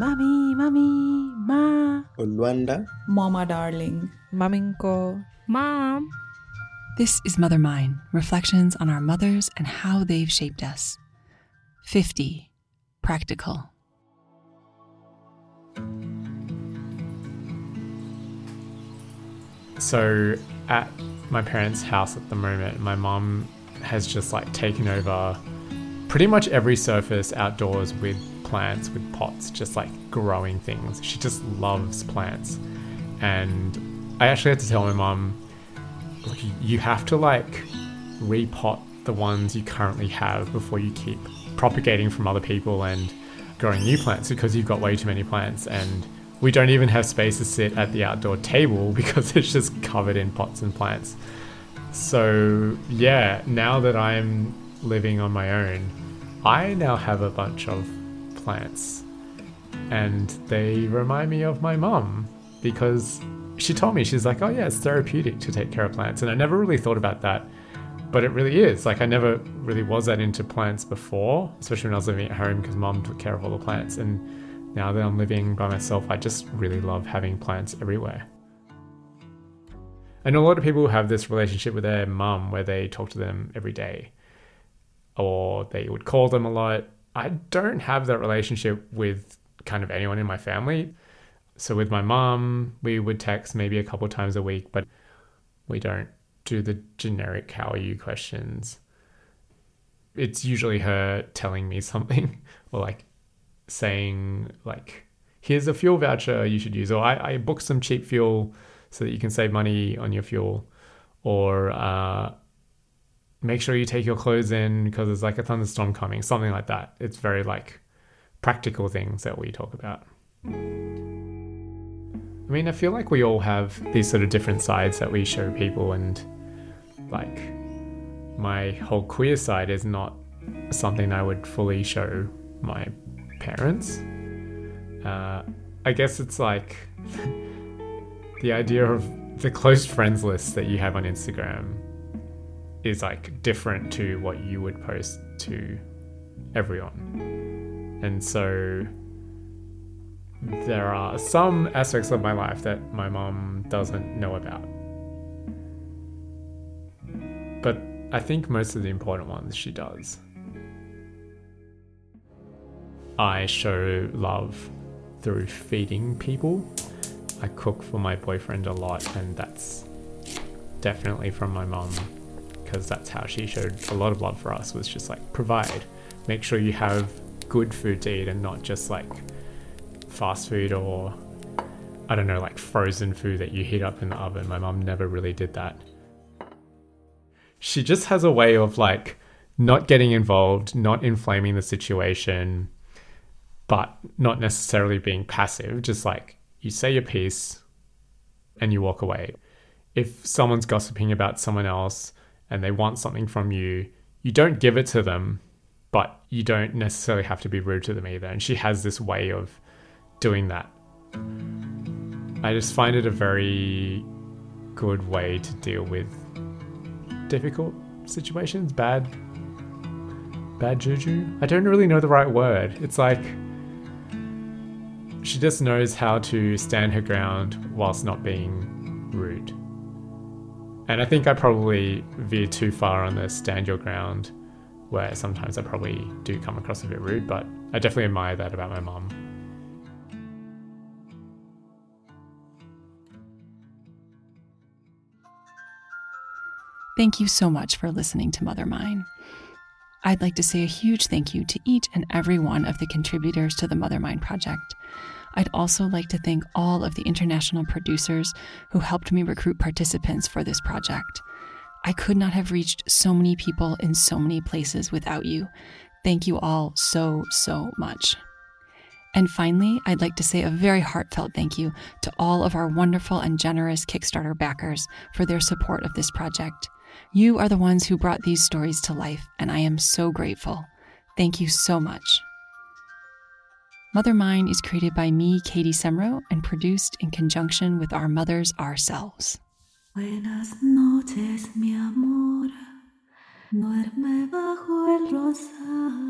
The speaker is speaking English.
Mami, mami, ma. Oluanda. Mama darling. Maminko. Mom. This is Mother Mine Reflections on Our Mothers and How They've Shaped Us. 50. Practical. So at my parents' house at the moment, my mom has just like taken over pretty much every surface outdoors with plants, with pots, just like growing things. She just loves plants. And I actually had to tell my mom, look, you have to like repot the ones you currently have before you keep propagating from other people and growing new plants because you've got way too many plants and we don't even have space to sit at the outdoor table because it's just covered in pots and plants. So, yeah, now that I'm living on my own, I now have a bunch of plants. And they remind me of my mum because she told me, she's like, oh, yeah, it's therapeutic to take care of plants. And I never really thought about that, but it really is. Like, I never really was that into plants before, especially when I was living at home because mum took care of all the plants. And now that I'm living by myself, I just really love having plants everywhere. Know a lot of people have this relationship with their mum where they talk to them every day or they would call them a lot. I don't have that relationship with kind of anyone in my family. So with my mom, we would text maybe a couple times a week, but we don't do the generic how are you questions. It's usually her telling me something or like saying like here's a fuel voucher you should use or I, I booked some cheap fuel so that you can save money on your fuel or uh, make sure you take your clothes in because there's like a thunderstorm coming something like that. It's very like practical things that we talk about. I mean i feel like we all have these sort of different sides that we show people and like my whole queer side is not something i would fully show my parents. Uh, i guess it's like the idea of the close friends list that you have on Instagram is like different to what you would post to everyone. And so there are some aspects of my life that my mom doesn't know about. But I think most of the important ones she does. I show love through feeding people I cook for my boyfriend a lot, and that's definitely from my mom because that's how she showed a lot of love for us was just like provide, make sure you have good food to eat and not just like fast food or I don't know, like frozen food that you heat up in the oven. My mom never really did that. She just has a way of like not getting involved, not inflaming the situation, but not necessarily being passive, just like you say your piece and you walk away. If someone's gossiping about someone else and they want something from you, you don't give it to them, but you don't necessarily have to be rude to them either. And she has this way of doing that. I just find it a very good way to deal with difficult situations, bad bad juju. I don't really know the right word. It's like she just knows how to stand her ground whilst not being rude. And I think I probably veer too far on the stand your ground, where sometimes I probably do come across a bit rude, but I definitely admire that about my mom. Thank you so much for listening to Mother Mine. I'd like to say a huge thank you to each and every one of the contributors to the Mother Mine Project. I'd also like to thank all of the international producers who helped me recruit participants for this project. I could not have reached so many people in so many places without you. Thank you all so, so much. And finally, I'd like to say a very heartfelt thank you to all of our wonderful and generous Kickstarter backers for their support of this project. You are the ones who brought these stories to life, and I am so grateful. Thank you so much. Mother Mine is created by me, Katie Semro, and produced in conjunction with our mothers ourselves. Buenas noches, mi amor. Duerme bajo el rosal